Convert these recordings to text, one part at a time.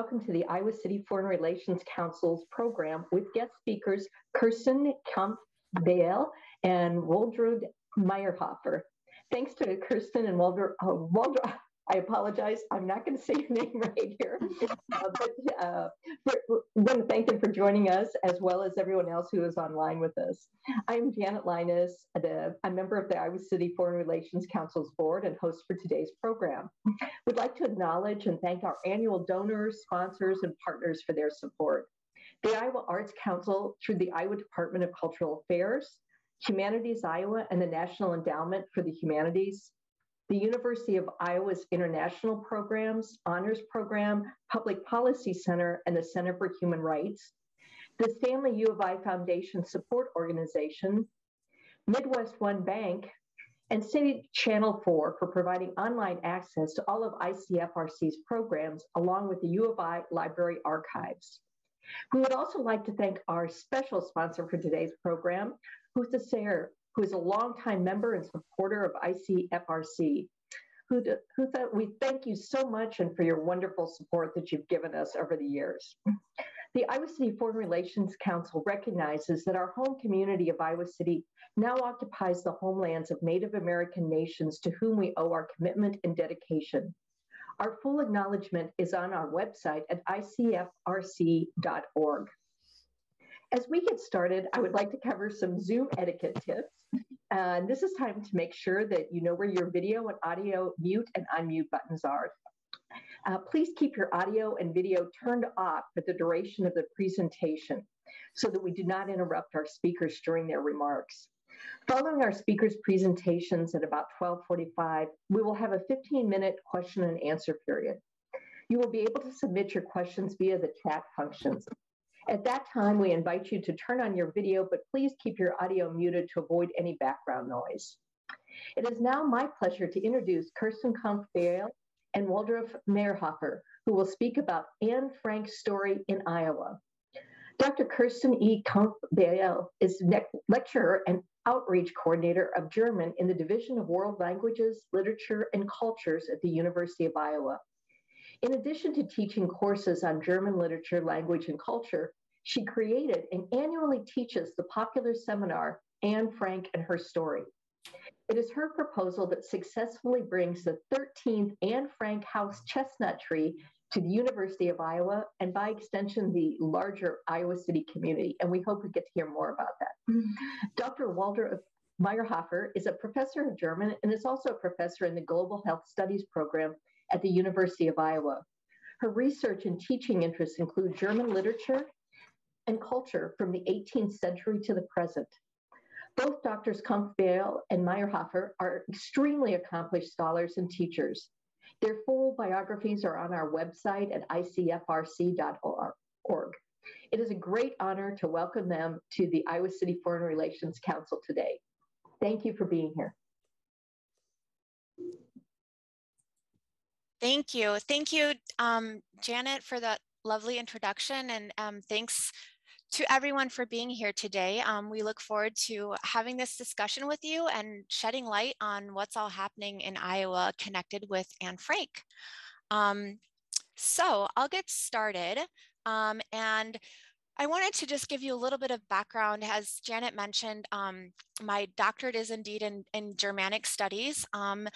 Welcome to the Iowa City Foreign Relations Council's program with guest speakers Kirsten Kumpf-Baele and Waltraud Meyerhofer. Thanks to Kirsten and Waldra, uh, I apologize. I'm not going to say your name right here, uh, but uh, want to thank them for joining us as well as everyone else who is online with us. I'm Janet Linus, the, a member of the Iowa City Foreign Relations Council's board and host for today's program. We'd like to acknowledge and thank our annual donors, sponsors, and partners for their support. The Iowa Arts Council, through the Iowa Department of Cultural Affairs, Humanities Iowa, and the National Endowment for the Humanities, the University of Iowa's International Programs, Honors Program, Public Policy Center, and the Center for Human Rights, the Stanley U of I Foundation Support Organization, Midwest One Bank, and City Channel 4 for providing online access to all of ICFRC's programs, along with the U of I Library Archives. We would also like to thank our special sponsor for today's program, Hutha Sayer, who is a longtime member and supporter of ICFRC. Hutha, we thank you so much and for your wonderful support that you've given us over the years. The Iowa City Foreign Relations Council recognizes that our home community of Iowa City now occupies the homelands of Native American nations to whom we owe our commitment and dedication. Our full acknowledgement is on our website at icfrc.org. As we get started, I would like to cover some Zoom etiquette tips. And this is time to make sure that you know where your video and audio mute and unmute buttons are. Uh, please keep your audio and video turned off for the duration of the presentation so that we do not interrupt our speakers during their remarks. Following our speakers' presentations at about 1245, we will have a 15-minute question and answer period. You will be able to submit your questions via the chat functions. At that time, we invite you to turn on your video, but please keep your audio muted to avoid any background noise. It is now my pleasure to introduce Kirsten Kumpf-Baele and Waltraud Meyerhofer, who will speak about Anne Frank's story in Iowa. Dr. Kirsten E. Kumpf-Baele is lecturer and outreach coordinator of German in the Division of World Languages, Literature, and Cultures at the University of Iowa. In addition to teaching courses on German literature, language, and culture, she created and annually teaches the popular seminar, Anne Frank and Her Story. It is her proposal that successfully brings the 13th Anne Frank House chestnut tree to the University of Iowa and by extension, the larger Iowa City community. And we hope we get to hear more about that. Mm-hmm. Dr. Walter Meyerhofer is a professor of German and is also a professor in the Global Health Studies program at the University of Iowa. Her research and teaching interests include German literature and culture from the 18th century to the present. Both Doctors Kumpf-Baele and Meyerhofer are extremely accomplished scholars and teachers. Their full biographies are on our website at icfrc.org. It is a great honor to welcome them to the Iowa City Foreign Relations Council today. Thank you for being here. Thank you. Thank you, um, Janet, for that lovely introduction. And um, thanks to everyone for being here today. Um, we look forward to having this discussion with you and shedding light on what's all happening in Iowa connected with Anne Frank. Um, so I'll get started. Um, and I wanted to just give you a little bit of background. As Janet mentioned, um, my doctorate is indeed in, in Germanic studies. Um,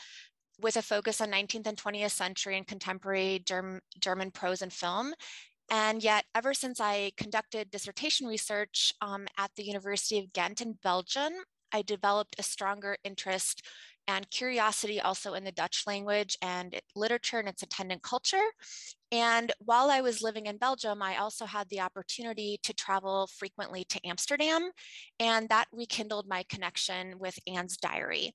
with a focus on 19th and 20th century and contemporary Germ German prose and film. And yet, ever since I conducted dissertation research um, at the University of Ghent in Belgium, I developed a stronger interest and curiosity also in the Dutch language and literature and its attendant culture. And while I was living in Belgium, I also had the opportunity to travel frequently to Amsterdam, and that rekindled my connection with Anne's diary.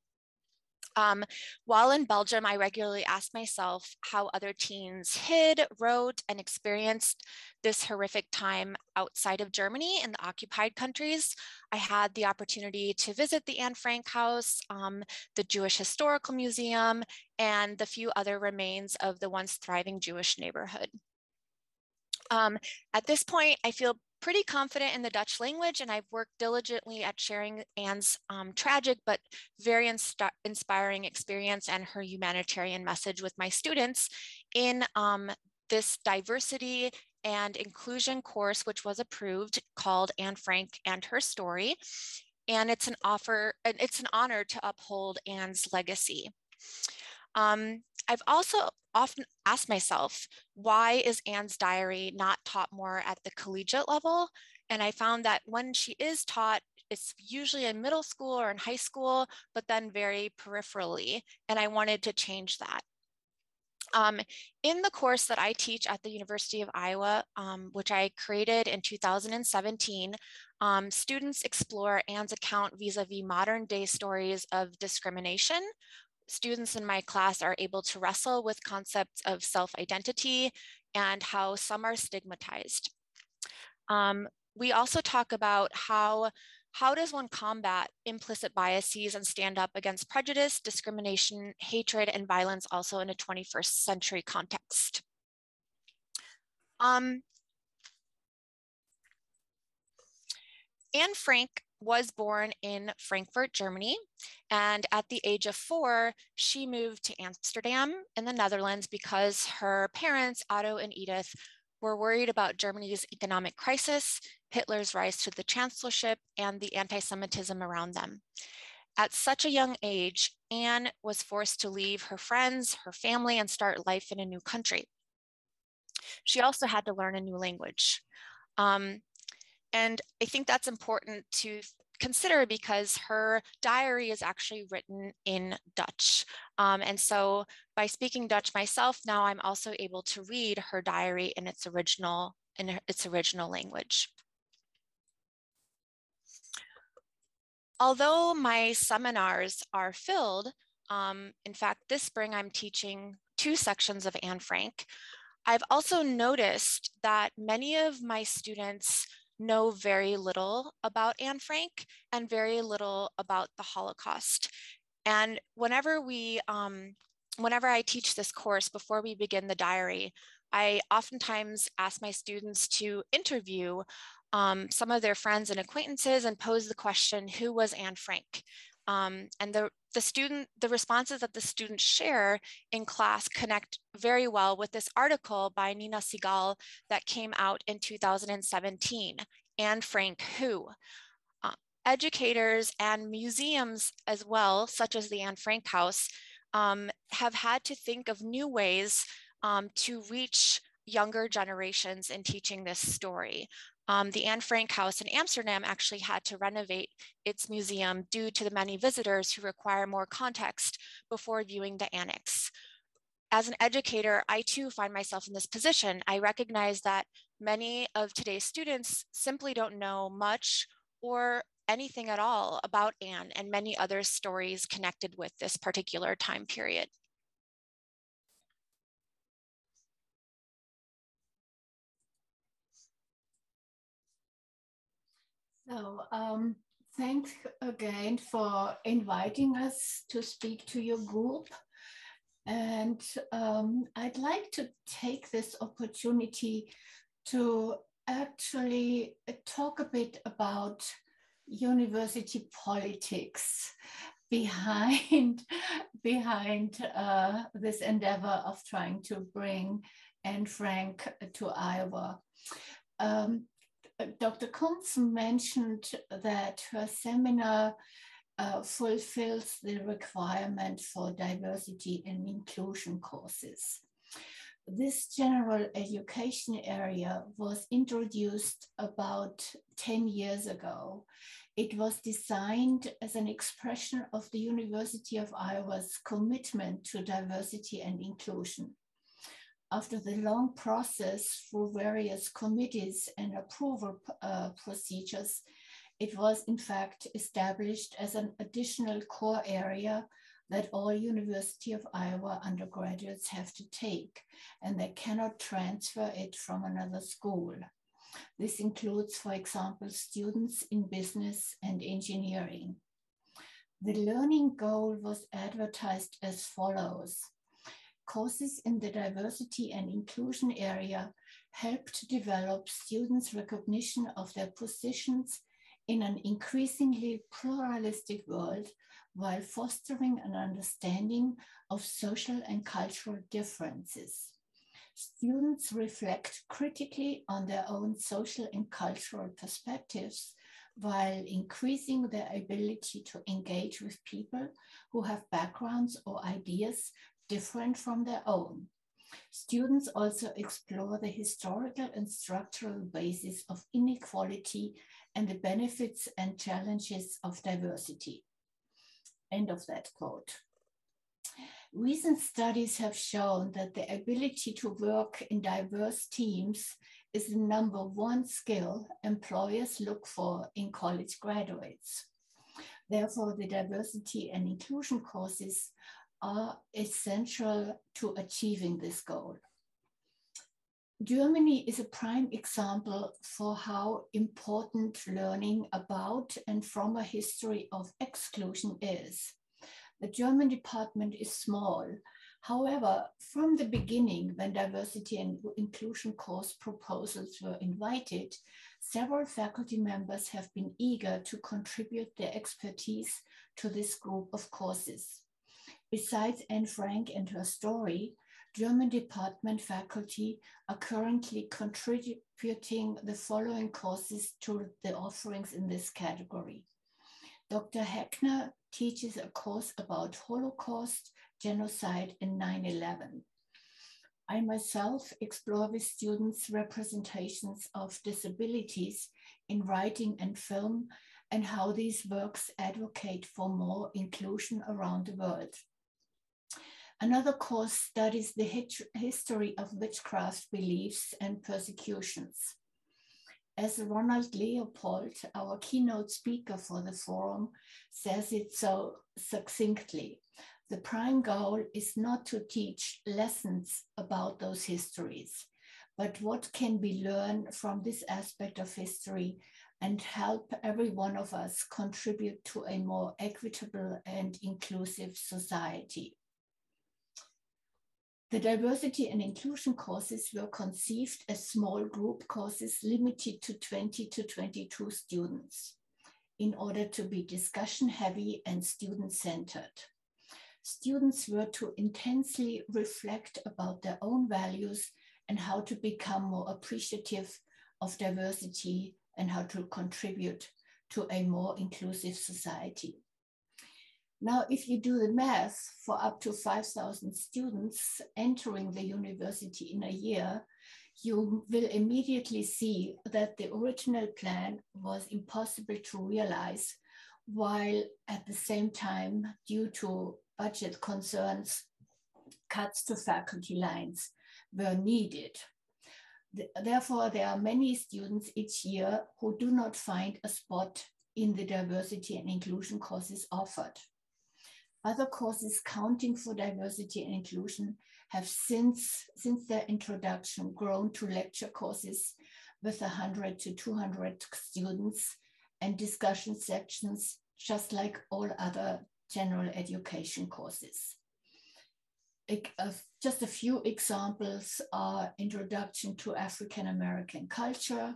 Um, while in Belgium, I regularly asked myself how other teens hid, wrote, and experienced this horrific time outside of Germany in the occupied countries. I had the opportunity to visit the Anne Frank House, um, the Jewish Historical Museum, and the few other remains of the once thriving Jewish neighborhood. Um, at this point, I feel pretty confident in the Dutch language and I've worked diligently at sharing Anne's um, tragic but very inst- inspiring experience and her humanitarian message with my students in um, this diversity and inclusion course, which was approved called Anne Frank and Her Story. And it's an offer, and it's an honor to uphold Anne's legacy. Um, I've also often asked myself, why is Anne's diary not taught more at the collegiate level? And I found that when she is taught, it's usually in middle school or in high school, but then very peripherally. And I wanted to change that. Um, in the course that I teach at the University of Iowa, um, which I created in 2017, um, students explore Anne's account vis-a-vis -vis modern day stories of discrimination. Students in my class are able to wrestle with concepts of self-identity and how some are stigmatized. Um, we also talk about how how does one combat implicit biases and stand up against prejudice, discrimination, hatred, and violence also in a 21st century context? Um, Anne Frank was born in Frankfurt, Germany. And at the age of four, she moved to Amsterdam in the Netherlands because her parents, Otto and Edith, were worried about Germany's economic crisis, Hitler's rise to the chancellorship, and the anti-Semitism around them. At such a young age, Anne was forced to leave her friends, her family, and start life in a new country. She also had to learn a new language. Um, and I think that's important to consider because her diary is actually written in Dutch. Um, and so by speaking Dutch myself, now I'm also able to read her diary in its original, in its original language. Although my seminars are filled, um, in fact, this spring I'm teaching two sections of Anne Frank. I've also noticed that many of my students know very little about Anne Frank and very little about the Holocaust. And whenever we, um, whenever I teach this course before we begin the diary, I oftentimes ask my students to interview um, some of their friends and acquaintances and pose the question, who was Anne Frank? Um, and the, the student, the responses that the students share in class connect very well with this article by Nina Siegal that came out in 2017, Anne Frank Who? Uh, educators and museums as well, such as the Anne Frank House, um, have had to think of new ways um, to reach younger generations in teaching this story. Um, the Anne Frank House in Amsterdam actually had to renovate its museum due to the many visitors who require more context before viewing the annex. As an educator, I too find myself in this position. I recognize that many of today's students simply don't know much or anything at all about Anne and many other stories connected with this particular time period. So um, thanks again for inviting us to speak to your group. And um, I'd like to take this opportunity to actually talk a bit about university politics behind behind uh, this endeavor of trying to bring Anne Frank to Iowa. Um, Dr. Kuntz mentioned that her seminar uh, fulfills the requirement for diversity and inclusion courses. This general education area was introduced about 10 years ago. It was designed as an expression of the University of Iowa's commitment to diversity and inclusion after the long process through various committees and approval uh, procedures, it was in fact established as an additional core area that all University of Iowa undergraduates have to take, and they cannot transfer it from another school. This includes, for example, students in business and engineering. The learning goal was advertised as follows courses in the diversity and inclusion area help to develop students' recognition of their positions in an increasingly pluralistic world while fostering an understanding of social and cultural differences. students reflect critically on their own social and cultural perspectives while increasing their ability to engage with people who have backgrounds or ideas different from their own. Students also explore the historical and structural basis of inequality and the benefits and challenges of diversity. End of that quote. Recent studies have shown that the ability to work in diverse teams is the number one skill employers look for in college graduates. Therefore, the diversity and inclusion courses are essential to achieving this goal. Germany is a prime example for how important learning about and from a history of exclusion is. The German department is small, However, from the beginning, when diversity and inclusion course proposals were invited, several faculty members have been eager to contribute their expertise to this group of courses. Besides Anne Frank and her story, German department faculty are currently contributing the following courses to the offerings in this category. Dr. Heckner teaches a course about Holocaust, genocide, and 9-11. I myself explore with students representations of disabilities in writing and film and how these works advocate for more inclusion around the world. Another course studies the history of witchcraft beliefs and persecutions. As Ronald Leopold, our keynote speaker for the forum, says it so succinctly, the prime goal is not to teach lessons about those histories, but what can be learned from this aspect of history and help every one of us contribute to a more equitable and inclusive society. The diversity and inclusion courses were conceived as small group courses limited to 20 to 22 students in order to be discussion heavy and student centered students were to intensely reflect about their own values and how to become more appreciative of diversity and how to contribute to a more inclusive society. Now, if you do the math for up to 5,000 students entering the university in a year, you will immediately see that the original plan was impossible to realize, while at the same time, due to budget concerns, cuts to faculty lines were needed. Therefore, there are many students each year who do not find a spot in the diversity and inclusion courses offered. Other courses counting for diversity and inclusion have since, since their introduction grown to lecture courses with 100 to 200 students and discussion sections, just like all other general education courses. Uh, just a few examples are Introduction to African American Culture,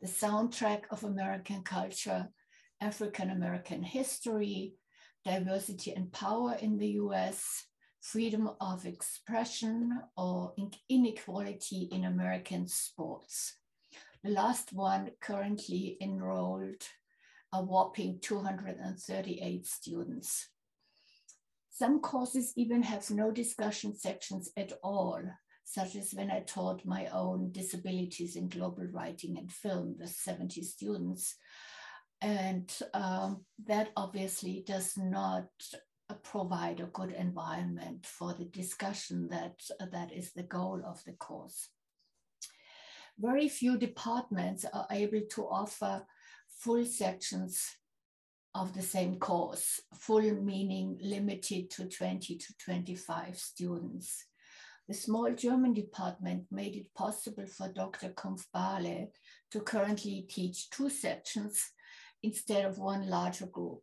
the soundtrack of American culture, African American history, diversity and power in the US, freedom of expression, or inequality in American sports. The last one currently enrolled a whopping 238 students. Some courses even have no discussion sections at all, such as when I taught my own disabilities in global writing and film with 70 students. And um, that obviously does not uh, provide a good environment for the discussion that, uh, that is the goal of the course. Very few departments are able to offer full sections of the same course, full meaning limited to 20 to 25 students. The small German department made it possible for Dr. Kumpf-Baele to currently teach two sections instead of one larger group.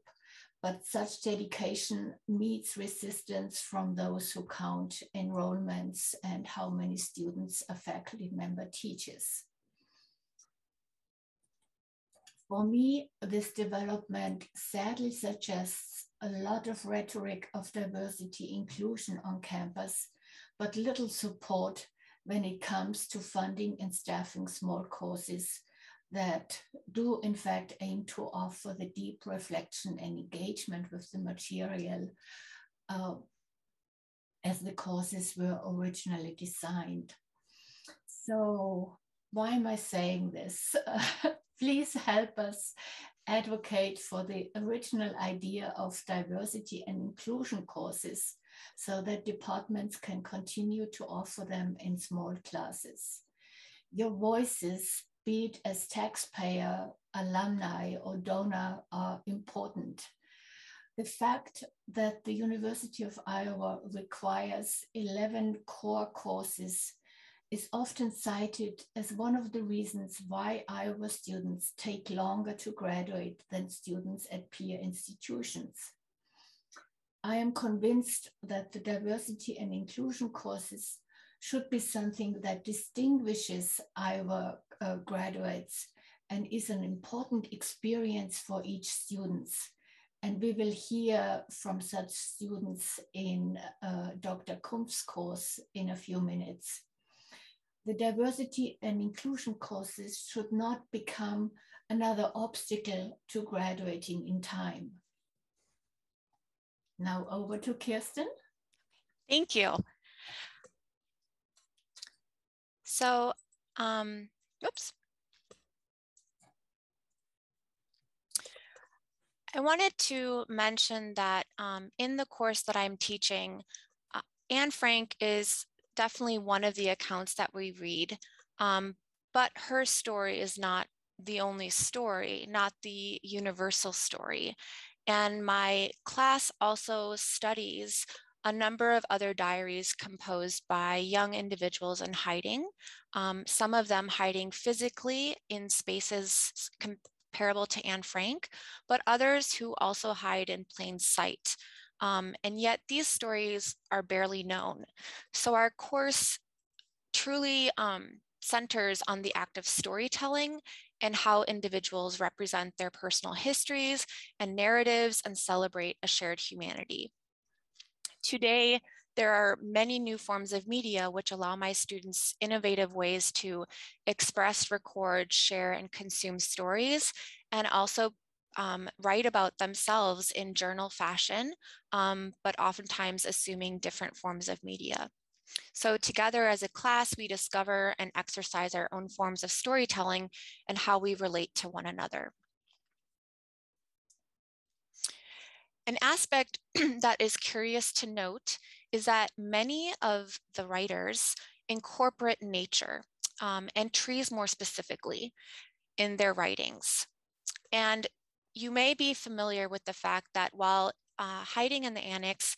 But such dedication meets resistance from those who count enrollments and how many students a faculty member teaches. For me, this development sadly suggests a lot of rhetoric of diversity inclusion on campus, but little support when it comes to funding and staffing small courses that do in fact aim to offer the deep reflection and engagement with the material uh, as the courses were originally designed. So why am I saying this? please help us advocate for the original idea of diversity and inclusion courses so that departments can continue to offer them in small classes. Your voices, be it as taxpayer, alumni, or donor, are important. The fact that the University of Iowa requires 11 core courses is often cited as one of the reasons why Iowa students take longer to graduate than students at peer institutions. I am convinced that the diversity and inclusion courses should be something that distinguishes Iowa uh, graduates and is an important experience for each student. And we will hear from such students in uh, Dr. Kumpf's course in a few minutes. The diversity and inclusion courses should not become another obstacle to graduating in time. Now over to Kirsten. Thank you. So, um, oops. I wanted to mention that um, in the course that I'm teaching, uh, Anne Frank is definitely one of the accounts that we read, um, but her story is not the only story, not the universal story. And my class also studies a number of other diaries composed by young individuals in hiding, um, some of them hiding physically in spaces comparable to Anne Frank, but others who also hide in plain sight. Um, and yet these stories are barely known. So our course truly um, centers on the act of storytelling and how individuals represent their personal histories and narratives and celebrate a shared humanity. Today, there are many new forms of media which allow my students innovative ways to express, record, share, and consume stories, and also um, write about themselves in journal fashion, um, but oftentimes assuming different forms of media. So together as a class, we discover and exercise our own forms of storytelling and how we relate to one another. An aspect that is curious to note is that many of the writers incorporate nature um, and trees more specifically in their writings. And you may be familiar with the fact that while uh, hiding in the annex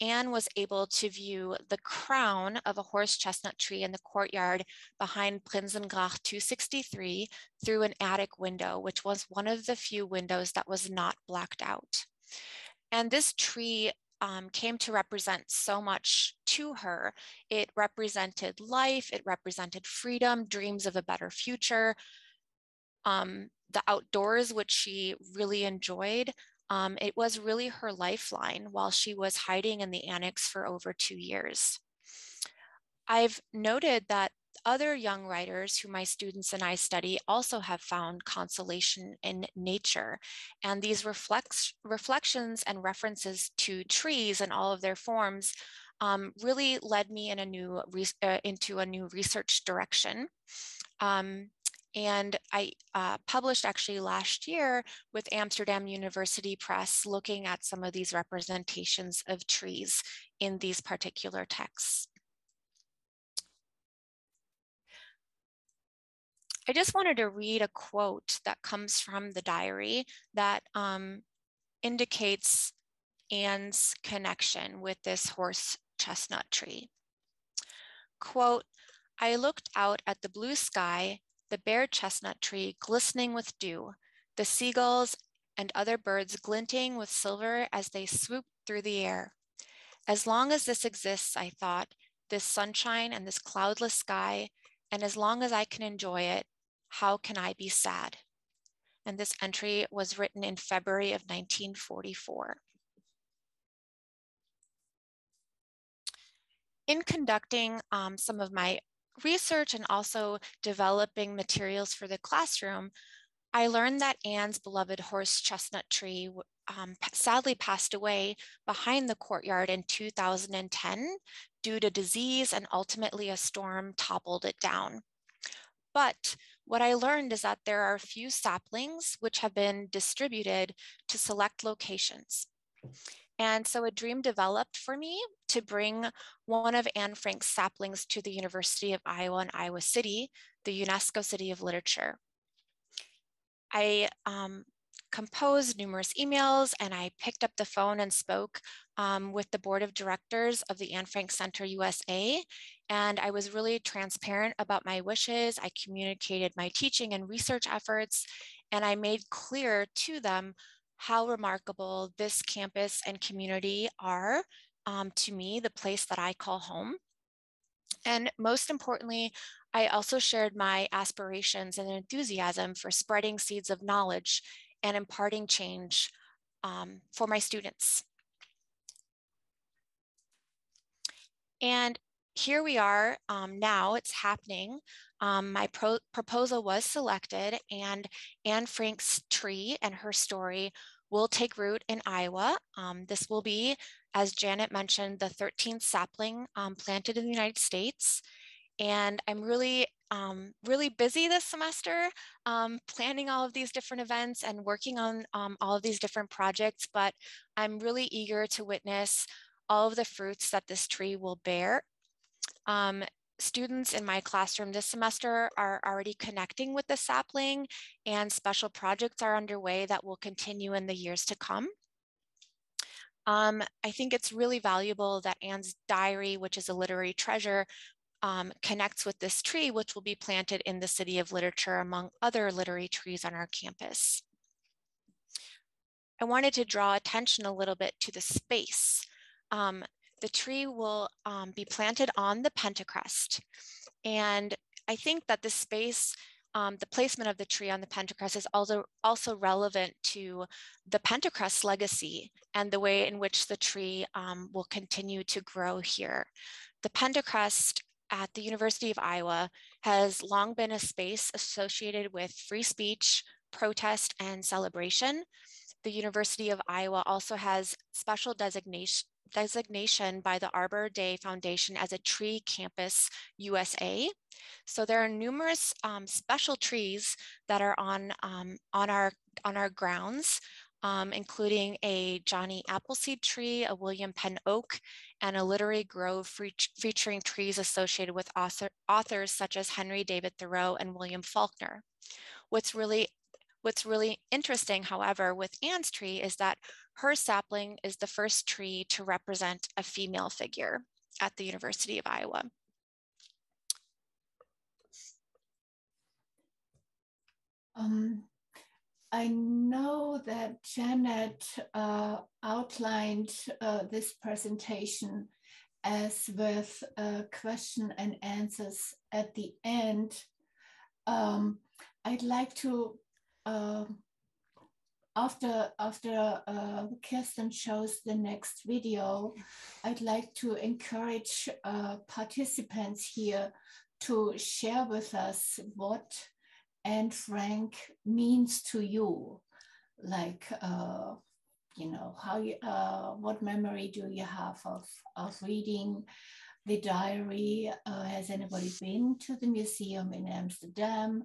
Anne was able to view the crown of a horse chestnut tree in the courtyard behind Prinsengracht 263 through an attic window, which was one of the few windows that was not blacked out. And this tree um, came to represent so much to her. It represented life, it represented freedom, dreams of a better future, um, the outdoors, which she really enjoyed, um, it was really her lifeline while she was hiding in the annex for over two years. I've noted that other young writers who my students and I study also have found consolation in nature. And these reflects, reflections and references to trees and all of their forms um, really led me in a new uh, into a new research direction. Um, and I uh, published actually last year with Amsterdam University Press looking at some of these representations of trees in these particular texts. I just wanted to read a quote that comes from the diary that um, indicates Anne's connection with this horse chestnut tree. Quote, I looked out at the blue sky the bare chestnut tree glistening with dew, the seagulls and other birds glinting with silver as they swooped through the air. As long as this exists, I thought, this sunshine and this cloudless sky, and as long as I can enjoy it, how can I be sad? And this entry was written in February of 1944. In conducting um, some of my research and also developing materials for the classroom, I learned that Anne's beloved horse chestnut tree um, sadly passed away behind the courtyard in 2010 due to disease and ultimately a storm toppled it down. But what I learned is that there are a few saplings which have been distributed to select locations. And so a dream developed for me to bring one of Anne Frank's saplings to the University of Iowa in Iowa City, the UNESCO City of Literature. I um, composed numerous emails and I picked up the phone and spoke um, with the board of directors of the Anne Frank Center USA. And I was really transparent about my wishes. I communicated my teaching and research efforts, and I made clear to them how remarkable this campus and community are um, to me, the place that I call home. And most importantly, I also shared my aspirations and enthusiasm for spreading seeds of knowledge and imparting change um, for my students. And here we are um, now, it's happening. Um, my pro proposal was selected and Anne Frank's tree and her story will take root in Iowa. Um, this will be, as Janet mentioned, the 13th sapling um, planted in the United States. And I'm really, um, really busy this semester um, planning all of these different events and working on um, all of these different projects, but I'm really eager to witness all of the fruits that this tree will bear. Um, students in my classroom this semester are already connecting with the sapling and special projects are underway that will continue in the years to come. Um, I think it's really valuable that Anne's diary, which is a literary treasure, um, connects with this tree, which will be planted in the City of Literature among other literary trees on our campus. I wanted to draw attention a little bit to the space. Um, the tree will um, be planted on the pentacrest. And I think that the space, um, the placement of the tree on the pentacrest is also, also relevant to the pentacrest legacy and the way in which the tree um, will continue to grow here. The pentacrest at the University of Iowa has long been a space associated with free speech, protest, and celebration. The University of Iowa also has special designation, designation by the Arbor Day Foundation as a tree campus USA. So there are numerous um, special trees that are on, um, on, our, on our grounds um, including a Johnny Appleseed tree, a William Penn oak, and a literary grove featuring trees associated with author authors such as Henry David Thoreau and William Faulkner. What's really What's really interesting, however, with Anne's tree is that her sapling is the first tree to represent a female figure at the University of Iowa. Um, I know that Janet uh, outlined uh, this presentation as with uh, question and answers at the end. Um, I'd like to, um, after, after uh, Kirsten shows the next video, I'd like to encourage uh, participants here to share with us what Anne Frank means to you, like uh, you know how you uh, what memory do you have of of reading the diary? Uh, has anybody been to the museum in Amsterdam?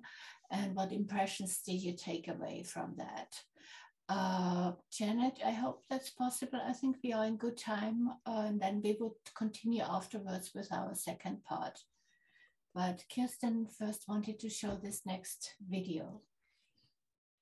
And what impressions did you take away from that? Uh, Janet, I hope that's possible. I think we are in good time, uh, and then we would continue afterwards with our second part. But Kirsten first wanted to show this next video.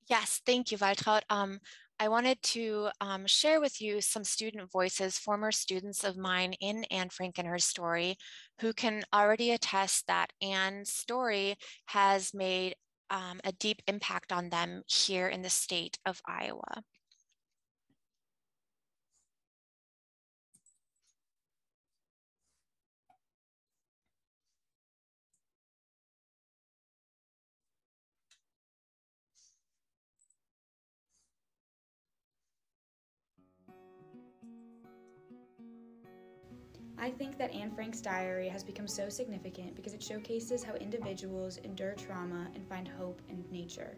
Yes, thank you, Waltraud. Um, I wanted to um, share with you some student voices, former students of mine in Anne Frank and her story, who can already attest that Anne's story has made um, a deep impact on them here in the state of Iowa. I think that Anne Frank's diary has become so significant because it showcases how individuals endure trauma and find hope in nature.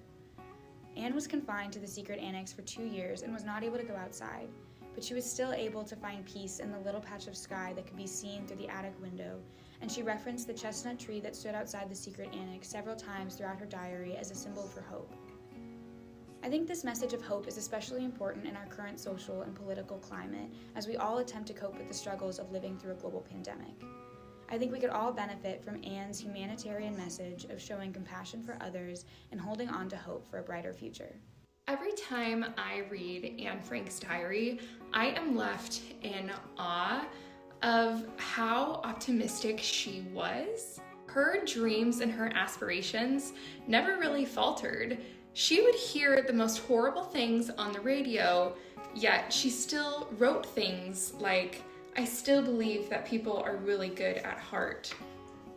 Anne was confined to the secret annex for two years and was not able to go outside, but she was still able to find peace in the little patch of sky that could be seen through the attic window, and she referenced the chestnut tree that stood outside the secret annex several times throughout her diary as a symbol for hope. I think this message of hope is especially important in our current social and political climate as we all attempt to cope with the struggles of living through a global pandemic. I think we could all benefit from Anne's humanitarian message of showing compassion for others and holding on to hope for a brighter future. Every time I read Anne Frank's diary, I am left in awe of how optimistic she was. Her dreams and her aspirations never really faltered she would hear the most horrible things on the radio, yet she still wrote things like, I still believe that people are really good at heart.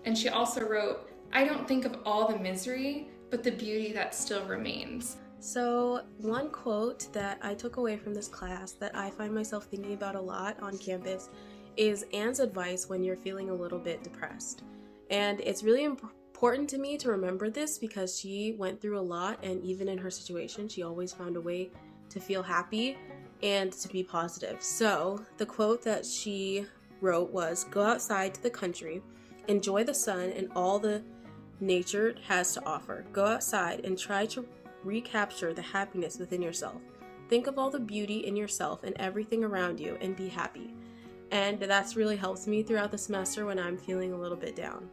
And she also wrote, I don't think of all the misery, but the beauty that still remains. So, one quote that I took away from this class that I find myself thinking about a lot on campus is Anne's advice when you're feeling a little bit depressed. And it's really important important to me to remember this because she went through a lot, and even in her situation, she always found a way to feel happy and to be positive. So, the quote that she wrote was Go outside to the country, enjoy the sun and all the nature has to offer. Go outside and try to recapture the happiness within yourself. Think of all the beauty in yourself and everything around you and be happy. And that's really helped me throughout the semester when I'm feeling a little bit down.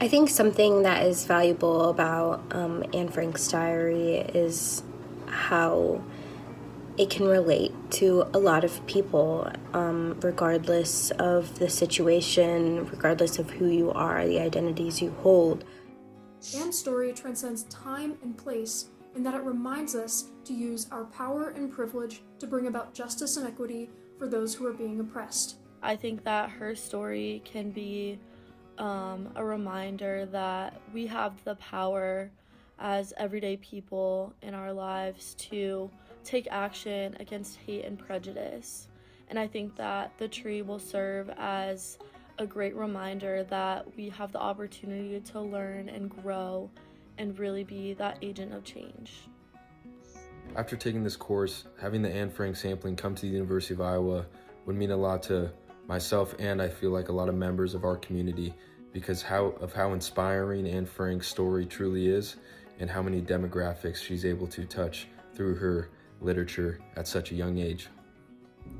I think something that is valuable about um, Anne Frank's diary is how it can relate to a lot of people, um, regardless of the situation, regardless of who you are, the identities you hold. Anne's story transcends time and place in that it reminds us to use our power and privilege to bring about justice and equity for those who are being oppressed. I think that her story can be um, a reminder that we have the power as everyday people in our lives to take action against hate and prejudice. And I think that the tree will serve as a great reminder that we have the opportunity to learn and grow and really be that agent of change. After taking this course, having the Anne Frank sampling come to the University of Iowa would mean a lot to myself and I feel like a lot of members of our community because how of how inspiring Anne Frank's story truly is and how many demographics she's able to touch through her literature at such a young age.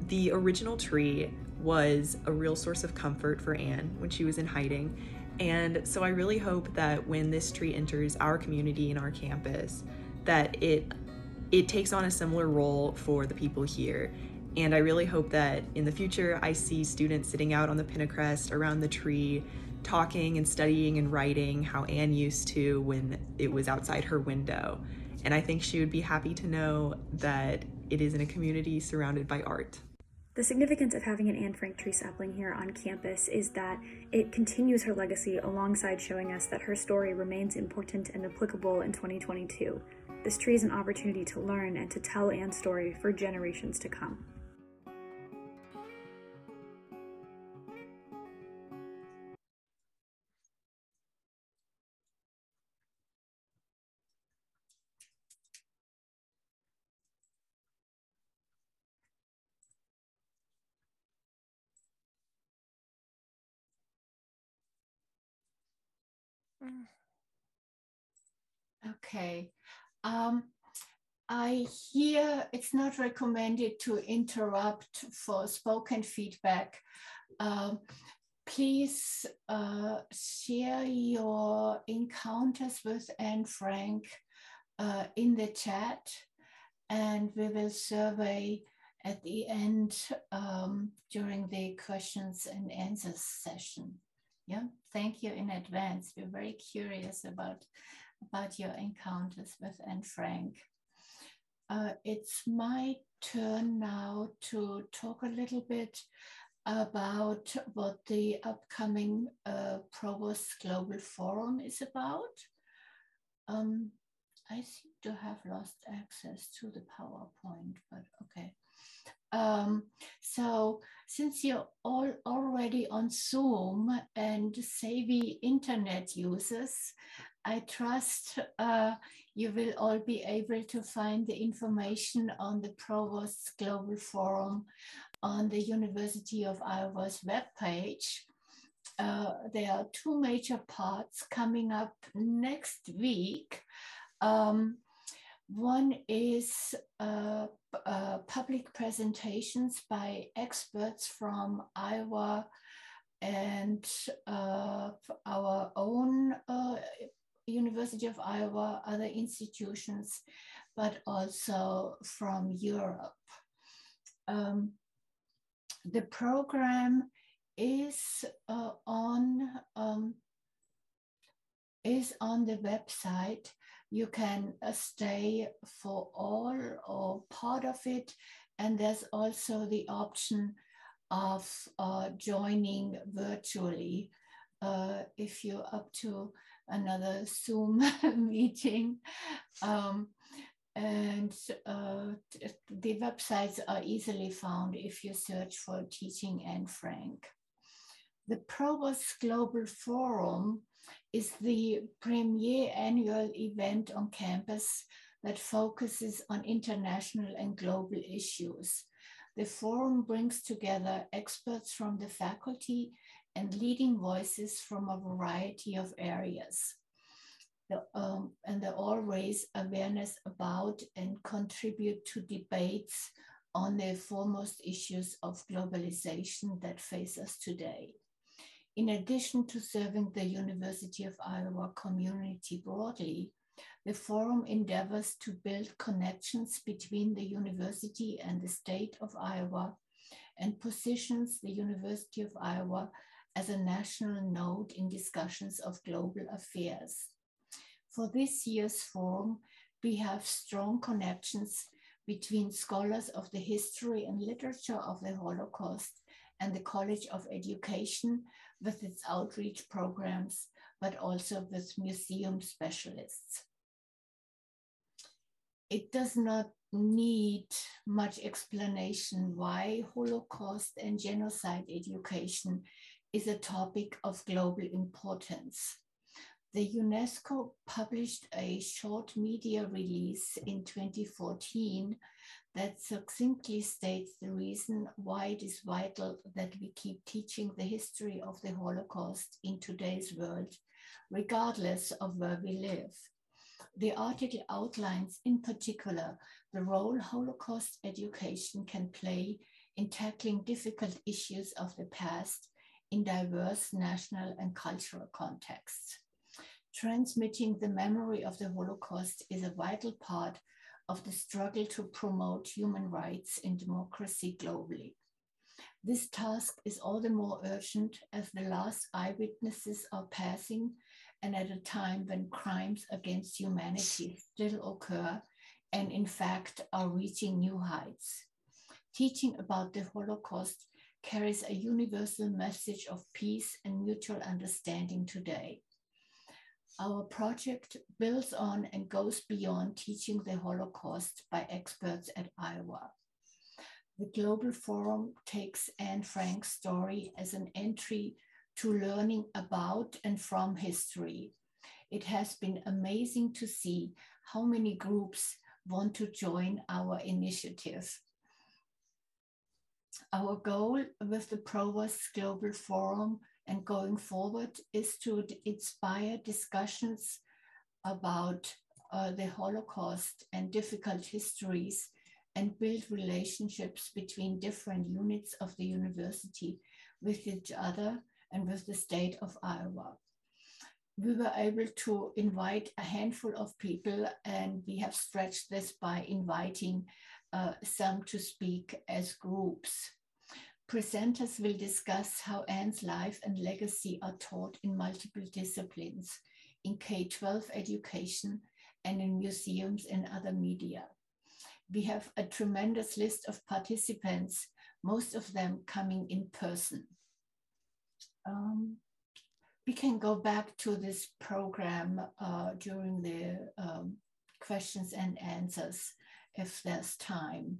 The original tree was a real source of comfort for Anne when she was in hiding. And so I really hope that when this tree enters our community and our campus, that it it takes on a similar role for the people here and I really hope that in the future I see students sitting out on the Pentacrest around the tree, talking and studying and writing how Anne used to when it was outside her window. And I think she would be happy to know that it is in a community surrounded by art. The significance of having an Anne Frank tree sapling here on campus is that it continues her legacy alongside showing us that her story remains important and applicable in 2022. This tree is an opportunity to learn and to tell Anne's story for generations to come. Okay. Um, I hear it's not recommended to interrupt for spoken feedback. Um, please uh, share your encounters with Anne Frank uh, in the chat and we will survey at the end um, during the questions and answers session. Yeah, thank you in advance. We're very curious about, about your encounters with Anne Frank. Uh, it's my turn now to talk a little bit about what the upcoming uh, Provost Global Forum is about. Um, I seem to have lost access to the PowerPoint, but okay. Um, so since you're all already on Zoom and savvy internet users, I trust uh, you will all be able to find the information on the Provost Global Forum on the University of Iowa's webpage. Uh, there are two major parts coming up next week. Um, one is uh, uh, public presentations by experts from Iowa and uh, our own uh, University of Iowa, other institutions, but also from Europe. Um, the program is uh, on um, is on the website. You can uh, stay for all or part of it, and there's also the option of uh, joining virtually uh, if you're up to another Zoom meeting. Um, and uh, the websites are easily found if you search for Teaching Anne Frank. The Provost Global Forum is the premier annual event on campus that focuses on international and global issues. The forum brings together experts from the faculty and leading voices from a variety of areas. The, um, and they all raise awareness about and contribute to debates on the foremost issues of globalization that face us today. In addition to serving the University of Iowa community broadly, the forum endeavors to build connections between the university and the state of Iowa and positions the University of Iowa as a national node in discussions of global affairs. For this year's forum, we have strong connections between scholars of the history and literature of the Holocaust and the College of Education with its outreach programs, but also with museum specialists. It does not need much explanation why Holocaust and genocide education is a topic of global importance. The UNESCO published a short media release in 2014 that succinctly states the reason why it is vital that we keep teaching the history of the Holocaust in today's world, regardless of where we live. The article outlines, in particular, the role Holocaust education can play in tackling difficult issues of the past in diverse national and cultural contexts. Transmitting the memory of the Holocaust is a vital part of the struggle to promote human rights and democracy globally. This task is all the more urgent as the last eyewitnesses are passing and at a time when crimes against humanity still occur and in fact are reaching new heights. Teaching about the Holocaust carries a universal message of peace and mutual understanding today. Our project builds on and goes beyond teaching the Holocaust by experts at Iowa. The Global Forum takes Anne Frank's story as an entry to learning about and from history. It has been amazing to see how many groups want to join our initiative. Our goal with the Provost Global Forum and going forward is to inspire discussions about uh, the Holocaust and difficult histories and build relationships between different units of the university with each other and with the state of Iowa. We were able to invite a handful of people, and we have stretched this by inviting uh, some to speak as groups. Presenters will discuss how Anne's life and legacy are taught in multiple disciplines, in K-12 education, and in museums and other media. We have a tremendous list of participants, most of them coming in person. Um, we can go back to this program uh, during the um, questions and answers if there's time.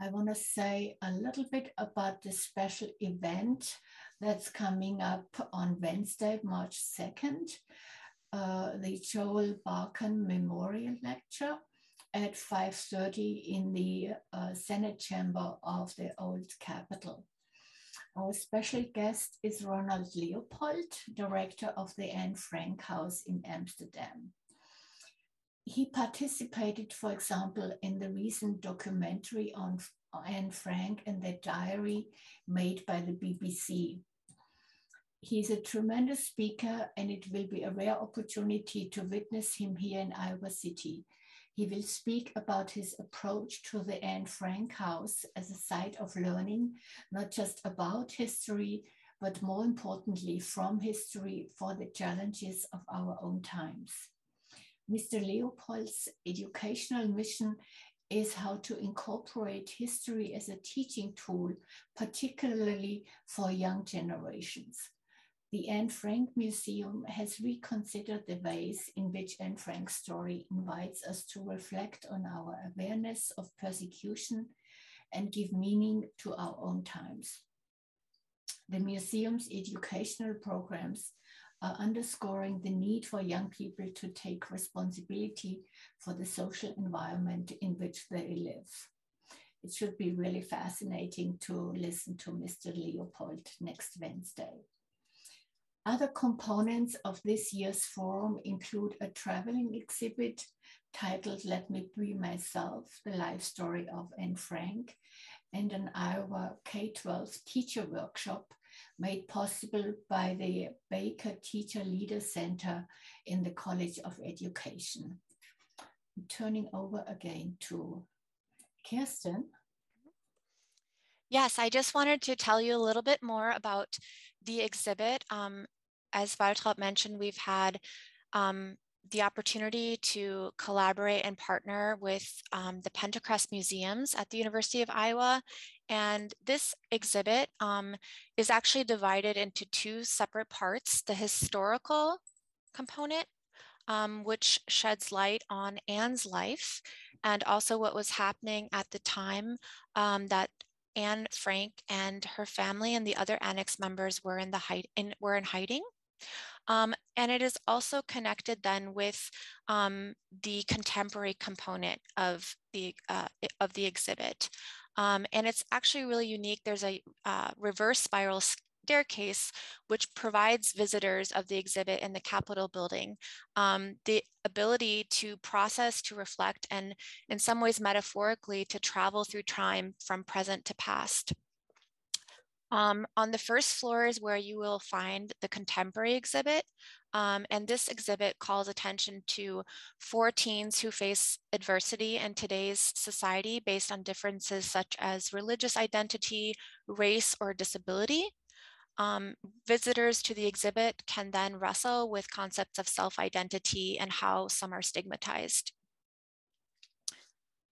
I want to say a little bit about the special event that's coming up on Wednesday, March 2nd, uh, the Joel Barkan Memorial Lecture at 5.30 in the uh, Senate chamber of the old Capitol. Our special guest is Ronald Leopold, director of the Anne Frank House in Amsterdam. He participated, for example, in the recent documentary on Anne Frank and the diary made by the BBC. He's a tremendous speaker, and it will be a rare opportunity to witness him here in Iowa City. He will speak about his approach to the Anne Frank House as a site of learning, not just about history, but more importantly, from history for the challenges of our own times. Mr. Leopold's educational mission is how to incorporate history as a teaching tool, particularly for young generations. The Anne Frank Museum has reconsidered the ways in which Anne Frank's story invites us to reflect on our awareness of persecution and give meaning to our own times. The museum's educational programs are underscoring the need for young people to take responsibility for the social environment in which they live. It should be really fascinating to listen to Mr. Leopold next Wednesday. Other components of this year's forum include a traveling exhibit titled Let Me Be Myself, the life story of Anne Frank, and an Iowa K-12 teacher workshop made possible by the Baker Teacher Leader Center in the College of Education. I'm turning over again to Kirsten. Yes, I just wanted to tell you a little bit more about the exhibit. Um, as Waltraud mentioned, we've had um, the opportunity to collaborate and partner with um, the Pentacrest Museums at the University of Iowa. And this exhibit um, is actually divided into two separate parts, the historical component, um, which sheds light on Anne's life and also what was happening at the time um, that Anne Frank and her family and the other annex members were in the hide in, were in hiding. Um, and it is also connected then with um, the contemporary component of the, uh, of the exhibit. Um, and it's actually really unique. There's a uh, reverse spiral staircase, which provides visitors of the exhibit in the Capitol building um, the ability to process, to reflect, and in some ways metaphorically to travel through time from present to past. Um, on the first floor is where you will find the contemporary exhibit. Um, and this exhibit calls attention to four teens who face adversity in today's society based on differences such as religious identity, race, or disability. Um, visitors to the exhibit can then wrestle with concepts of self-identity and how some are stigmatized.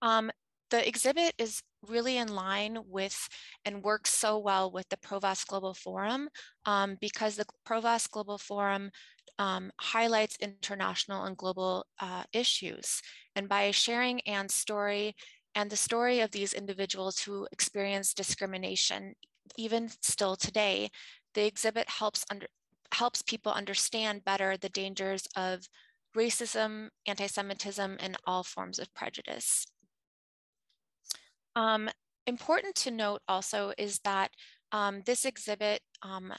Um, the exhibit is really in line with and works so well with the Provost Global Forum um, because the Provost Global Forum um, highlights international and global uh, issues. And by sharing Anne's story and the story of these individuals who experience discrimination, even still today, the exhibit helps, under, helps people understand better the dangers of racism, anti-Semitism, and all forms of prejudice. Um, important to note also is that um, this exhibit um,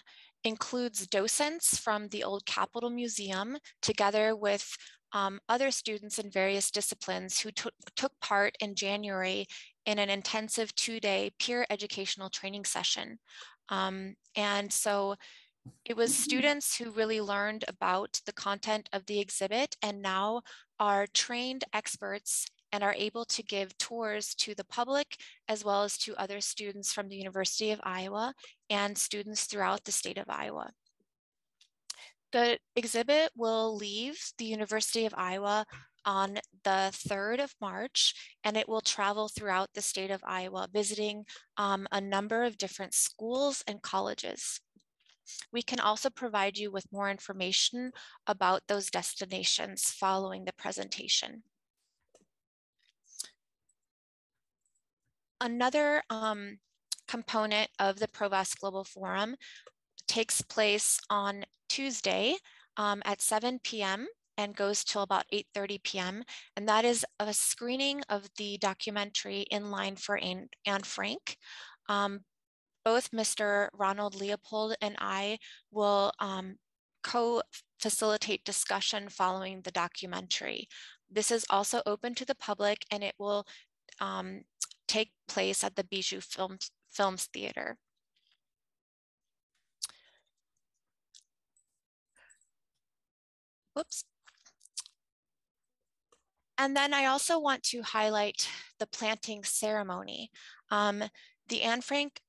includes docents from the Old Capitol Museum together with um, other students in various disciplines who took part in January in an intensive two-day peer educational training session. Um, and so it was students who really learned about the content of the exhibit and now are trained experts and are able to give tours to the public as well as to other students from the University of Iowa and students throughout the state of Iowa. The exhibit will leave the University of Iowa on the 3rd of March, and it will travel throughout the state of Iowa, visiting um, a number of different schools and colleges. We can also provide you with more information about those destinations following the presentation. Another um, component of the Provost Global Forum takes place on Tuesday um, at 7 p.m. and goes till about 8.30 p.m. And that is a screening of the documentary In Line for Anne, Frank. Um, both Mr. Ronald Leopold and I will um, co-facilitate discussion following the documentary. This is also open to the public and it will um, take place at the Bijou Films, Films Theater. Whoops. And then I also want to highlight the planting ceremony. Um, the Anne Frank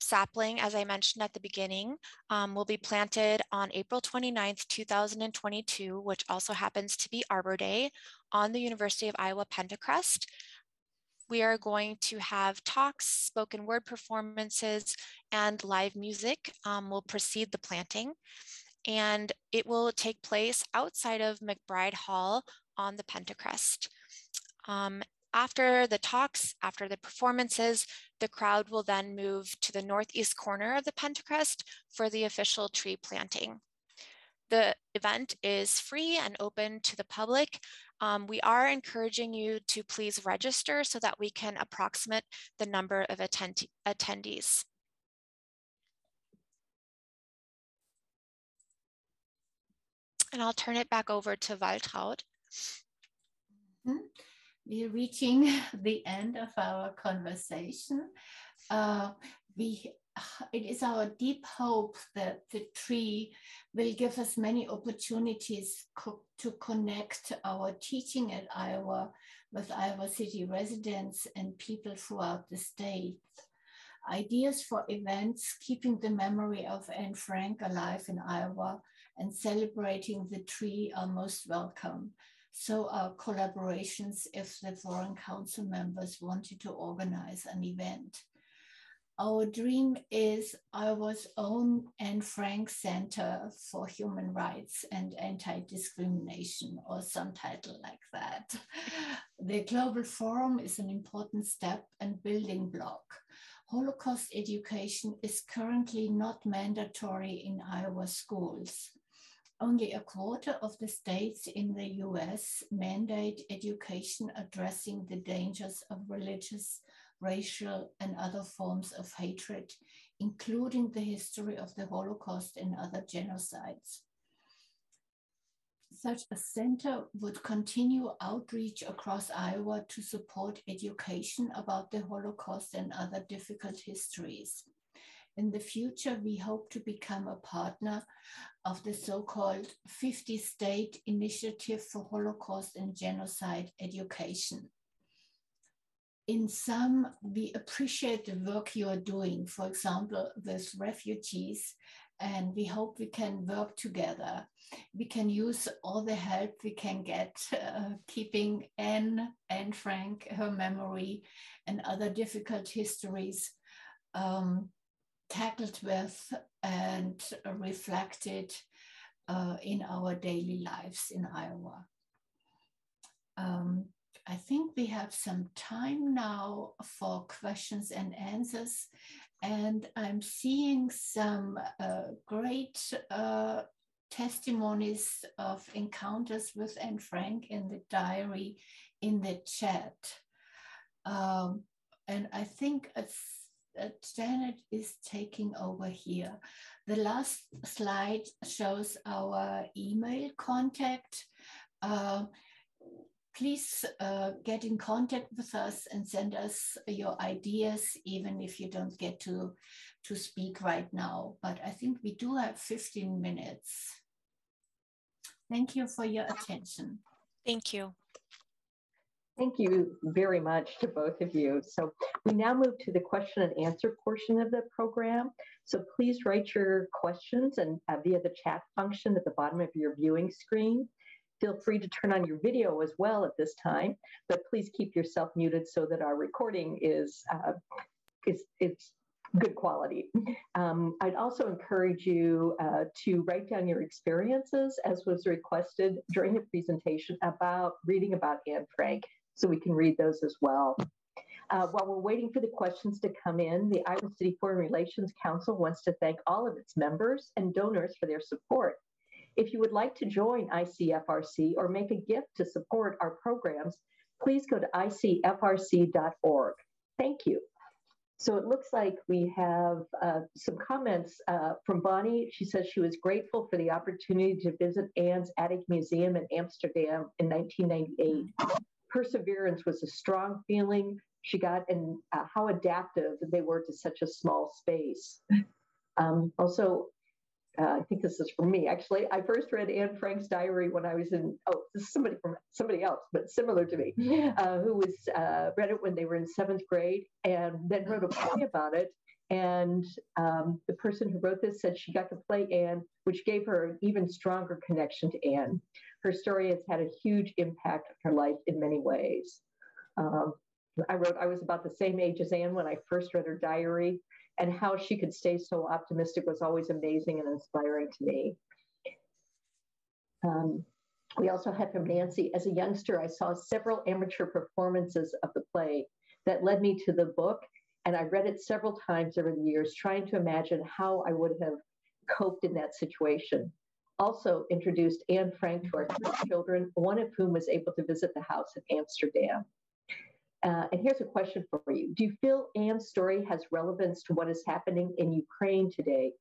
sapling, as I mentioned at the beginning, um, will be planted on April 29th, 2022, which also happens to be Arbor Day on the University of Iowa Pentacrest. We are going to have talks, spoken word performances, and live music um, will precede the planting. And it will take place outside of McBride Hall on the Pentacrest. Um, after the talks, after the performances, the crowd will then move to the northeast corner of the Pentacrest for the official tree planting. The event is free and open to the public. Um, we are encouraging you to please register so that we can approximate the number of attend attendees. And I'll turn it back over to Waltraud. Mm -hmm. We're reaching the end of our conversation. Uh, we, it is our deep hope that the tree will give us many opportunities co to connect our teaching at Iowa with Iowa City residents and people throughout the state. Ideas for events keeping the memory of Anne Frank alive in Iowa and celebrating the tree are most welcome. So our collaborations if the Foreign Council members wanted to organize an event. Our dream is Iowa's own Anne Frank Center for Human Rights and Anti-Discrimination or some title like that. The Global Forum is an important step and building block. Holocaust education is currently not mandatory in Iowa schools. Only a quarter of the states in the US mandate education addressing the dangers of religious, racial, and other forms of hatred, including the history of the Holocaust and other genocides. Such a center would continue outreach across Iowa to support education about the Holocaust and other difficult histories. In the future, we hope to become a partner of the so-called 50 State Initiative for Holocaust and Genocide Education. In some, we appreciate the work you are doing, for example, with refugees, and we hope we can work together. We can use all the help we can get, uh, keeping Anne and Frank, her memory, and other difficult histories um, tackled with and reflected uh, in our daily lives in Iowa. Um, I think we have some time now for questions and answers. And I'm seeing some uh, great uh, testimonies of encounters with Anne Frank in the diary in the chat. Um, and I think uh, Janet is taking over here. The last slide shows our email contact. Uh, please uh, get in contact with us and send us your ideas, even if you don't get to, to speak right now. But I think we do have 15 minutes. Thank you for your attention. Thank you. Thank you very much to both of you. So we now move to the question and answer portion of the program. So please write your questions and uh, via the chat function at the bottom of your viewing screen. Feel free to turn on your video as well at this time, but please keep yourself muted so that our recording is uh, is good quality. Um, I'd also encourage you uh, to write down your experiences as was requested during the presentation about reading about Anne Frank so we can read those as well. Uh, while we're waiting for the questions to come in, the Iowa City Foreign Relations Council wants to thank all of its members and donors for their support. If you would like to join ICFRC or make a gift to support our programs, please go to icfrc.org. Thank you. So it looks like we have uh, some comments uh, from Bonnie. She says she was grateful for the opportunity to visit Anne's Attic Museum in Amsterdam in 1998. Perseverance was a strong feeling she got and uh, how adaptive they were to such a small space. Um, also, uh, I think this is for me actually. I first read Anne Frank's diary when I was in, oh, this is somebody from somebody else, but similar to me, uh, who was uh, read it when they were in seventh grade and then wrote a play about it. And um, the person who wrote this said she got to play Anne, which gave her an even stronger connection to Anne. Her story has had a huge impact on her life in many ways. Um, I wrote, I was about the same age as Anne when I first read her diary and how she could stay so optimistic was always amazing and inspiring to me. Um, we also had from Nancy, as a youngster, I saw several amateur performances of the play that led me to the book, and I read it several times over the years, trying to imagine how I would have coped in that situation. Also introduced Anne Frank to our three children, one of whom was able to visit the house in Amsterdam. Uh, and here's a question for you. Do you feel Anne's story has relevance to what is happening in Ukraine today?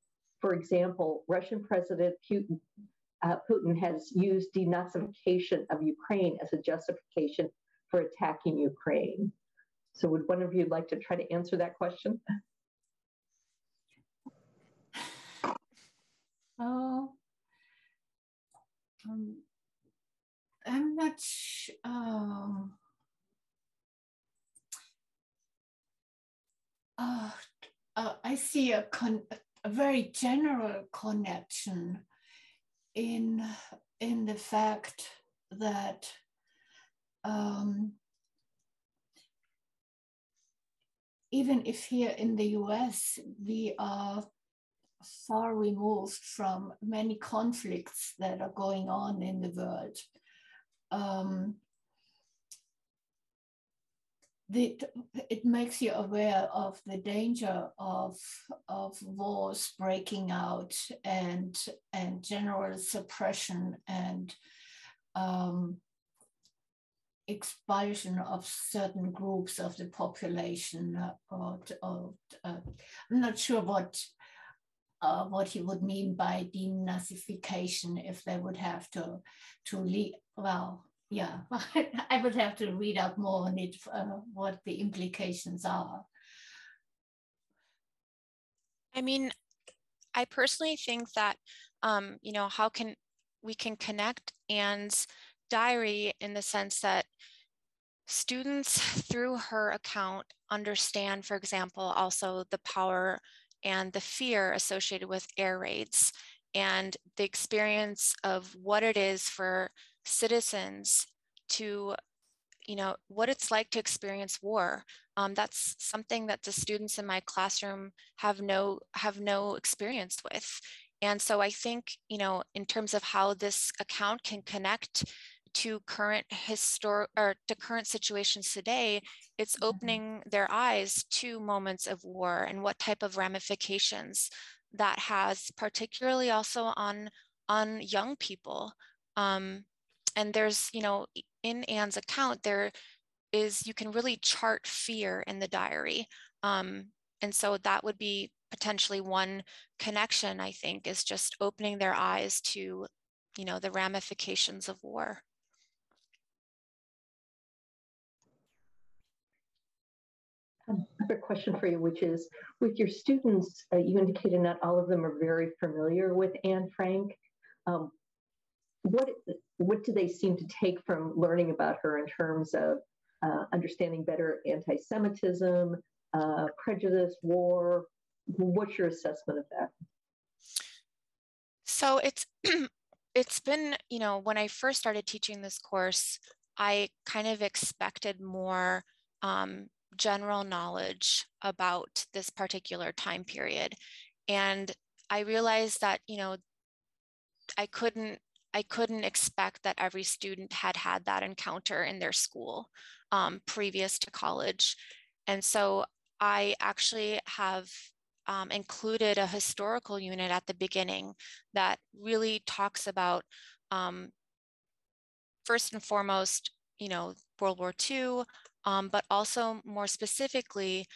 For example, Russian President Putin, uh, Putin has used denazification of Ukraine as a justification for attacking Ukraine. So, would one of you like to try to answer that question? Oh, um, I'm not. Um, uh, uh, I see a, con- a very general connection in in the fact that um, even if here in the US we are far removed from many conflicts that are going on in the world, um, the, it makes you aware of the danger of, of wars breaking out and, and general suppression and um, expulsion of certain groups of the population. Uh, or, or uh, I'm not sure what uh, what he would mean by denazification if they would have to to leave. Well, yeah, I would have to read up more on it, uh, what the implications are. I mean, I personally think that, um, you know, how can we can connect Anne's diary in the sense that students through her account understand, for example, also the power and the fear associated with air raids and the experience of what it is for citizens to you know what it's like to experience war. Um, that's something that the students in my classroom have no have no experience with. And so i think you know in terms of how this account can connect to current historic or to current situations today it's mm-hmm. opening their eyes to moments of war and what type of ramifications that has particularly also on on young people. Um, and there's you know in anne's account there is you can really chart fear in the diary um, and so that would be potentially one connection i think is just opening their eyes to you know the ramifications of war Another question for you, which is with your students, uh, you indicated not all of them are very familiar with Anne Frank. Um, what what do they seem to take from learning about her in terms of uh, understanding better anti-Semitism, uh, prejudice, war? What's your assessment of that? So it's it's been you know when I first started teaching this course, I kind of expected more um, general knowledge about this particular time period, and I realized that you know I couldn't I couldn't expect that every student had had that encounter in their school um, previous to college. And so I actually have um, included a historical unit at the beginning that really talks about, um, first and foremost, you know, World War II, um, but also more specifically,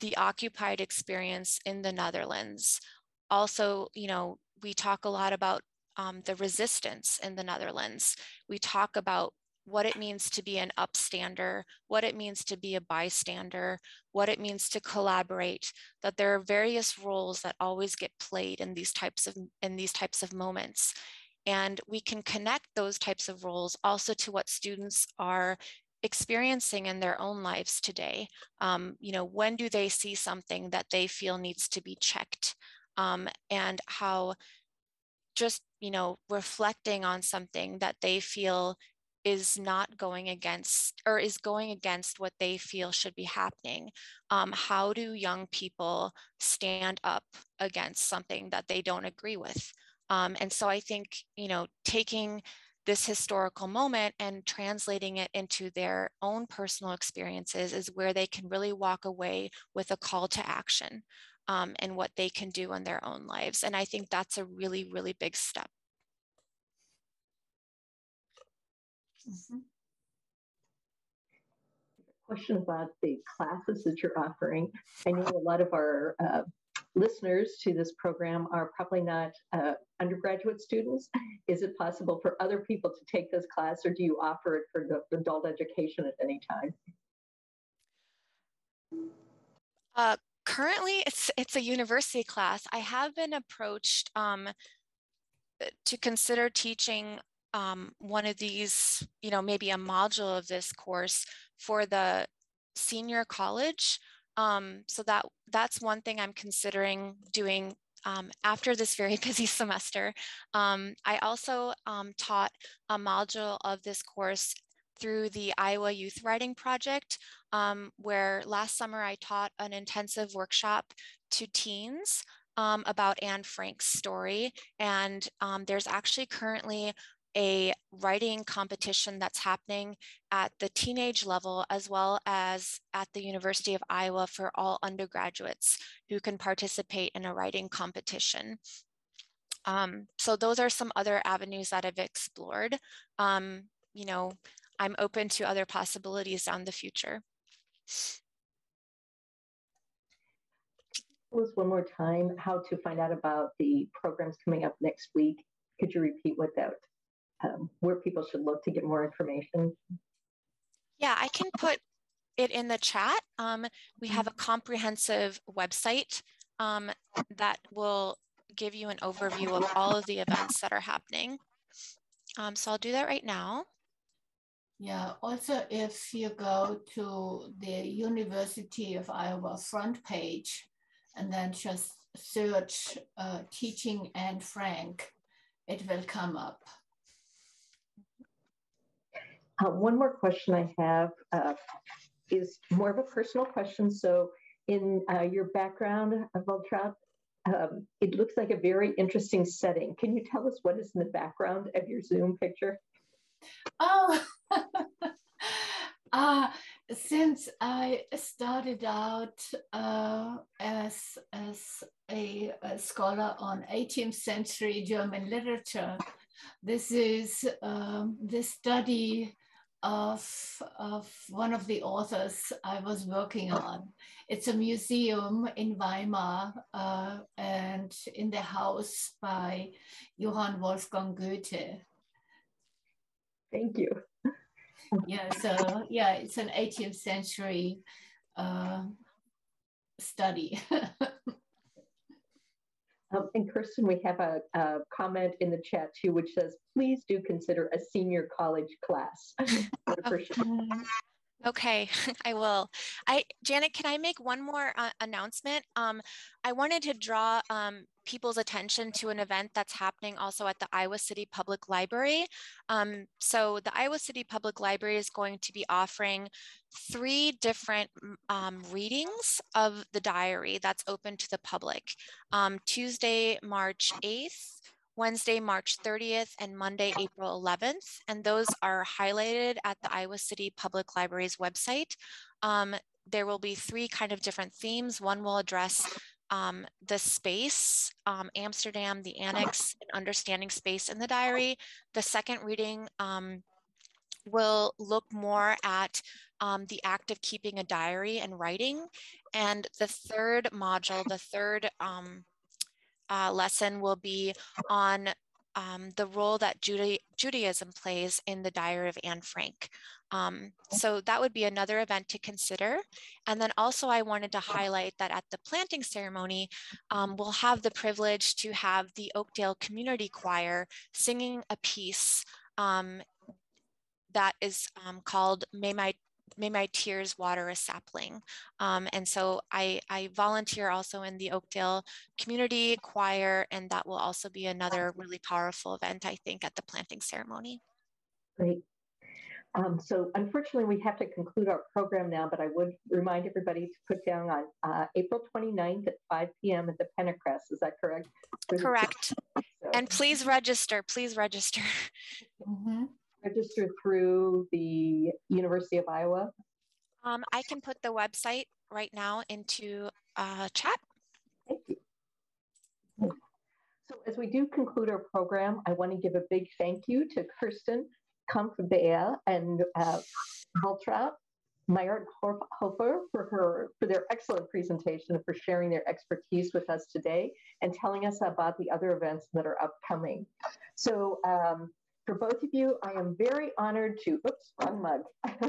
the occupied experience in the Netherlands. Also, you know, we talk a lot about um, the resistance in the Netherlands. We talk about what it means to be an upstander, what it means to be a bystander, what it means to collaborate, that there are various roles that always get played in these types of in these types of moments. And we can connect those types of roles also to what students are experiencing in their own lives today. Um, you know, when do they see something that they feel needs to be checked? Um, and how just, you know, reflecting on something that they feel is not going against or is going against what they feel should be happening. Um, how do young people stand up against something that they don't agree with? Um, and so I think, you know, taking this historical moment and translating it into their own personal experiences is where they can really walk away with a call to action um, and what they can do in their own lives. And I think that's a really, really big step. Mm -hmm. Question about the classes that you're offering. I know a lot of our uh, listeners to this program are probably not uh, undergraduate students. Is it possible for other people to take this class, or do you offer it for the adult education at any time? Uh, currently, it's it's a university class. I have been approached um, to consider teaching um, one of these, you know, maybe a module of this course for the senior college. Um, so that that's one thing I'm considering doing um, after this very busy semester. Um, I also um, taught a module of this course through the Iowa Youth Writing Project, um, where last summer I taught an intensive workshop to teens um, about Anne Frank's story. And um, there's actually currently a writing competition that's happening at the teenage level as well as at the University of Iowa for all undergraduates who can participate in a writing competition. Um, so those are some other avenues that I've explored. Um, you know, I'm open to other possibilities on the future. Was one more time how to find out about the programs coming up next week. Could you repeat what that um, where people should look to get more information? Yeah, I can put it in the chat. Um, we have a comprehensive website um, that will give you an overview of all of the events that are happening. Um, so I'll do that right now. Yeah, also if you go to the University of Iowa front page and then just search uh, teaching Anne Frank, it will come up. Uh, one more question I have uh, is more of a personal question. So, in uh, your background, Waltraud, um, it looks like a very interesting setting. Can you tell us what is in the background of your Zoom picture? Oh, uh, since I started out uh, as, as a, a, scholar on 18th century German literature, this is um, the study of, of one of the authors I was working on. It's a museum in Weimar uh, and in the house by Johann Wolfgang Goethe. Thank you. yeah, so yeah, it's an 18th century uh, study. Um, and Kirsten, we have a, a, comment in the chat too, which says, please do consider a senior college class. Okay, I will. I Janet, can I make one more uh, announcement? Um, I wanted to draw um, people's attention to an event that's happening also at the Iowa City Public Library. Um, so the Iowa City Public Library is going to be offering three different um, readings of the diary that's open to the public. Um, Tuesday, March 8th, Wednesday, March 30th, and Monday, April 11th. And those are highlighted at the Iowa City Public Library's website. Um, there will be three kind of different themes. One will address um, the space, um, Amsterdam, the annex, and understanding space in the diary. The second reading um, will look more at um, the act of keeping a diary and writing. And the third module, the third um, uh, lesson will be on um, the role that Judaism plays in the Diary of Anne Frank. Um, so that would be another event to consider. And then also I wanted to highlight that at the planting ceremony, um, we'll have the privilege to have the Oakdale Community Choir singing a piece um, that is um, called May My May My Tears Water a Sapling. Um, and so I, I volunteer also in the Oakdale Community Choir, and that will also be another really powerful event, I think, at the planting ceremony. Great. Um, so unfortunately, we have to conclude our program now, but I would remind everybody to put down on uh, April 29th at 5 p.m. at the Pentacrest. Is that correct? Correct. So. And please register, please register. Mm -hmm. Register through the University of Iowa? Um, I can put the website right now into uh, chat. Thank you. So as we do conclude our program, I want to give a big thank you to Kirsten Kumpf-Baele and uh, Haltraut Meyer Hofer for her for their excellent presentation for sharing their expertise with us today and telling us about the other events that are upcoming. So um, for both of you, I am very honored to, oops, wrong mug,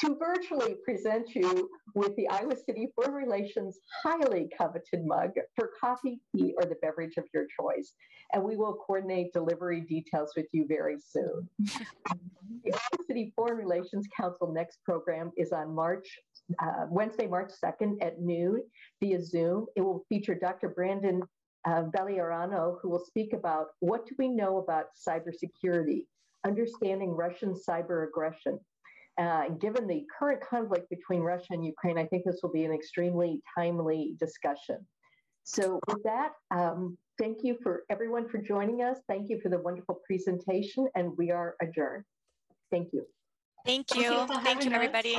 to virtually present you with the Iowa City Foreign Relations highly coveted mug for coffee, tea, or the beverage of your choice. And we will coordinate delivery details with you very soon. the Iowa City Foreign Relations Council next program is on March uh, Wednesday, March 2nd at noon via Zoom. It will feature Dr. Brandon uh, Valeriano, who will speak about what do we know about cybersecurity, understanding Russian cyber aggression. Uh, given the current conflict between Russia and Ukraine, I think this will be an extremely timely discussion. So with that, um, thank you for everyone for joining us. Thank you for the wonderful presentation, and we are adjourned. Thank you. Thank you. Thank you, thank you everybody.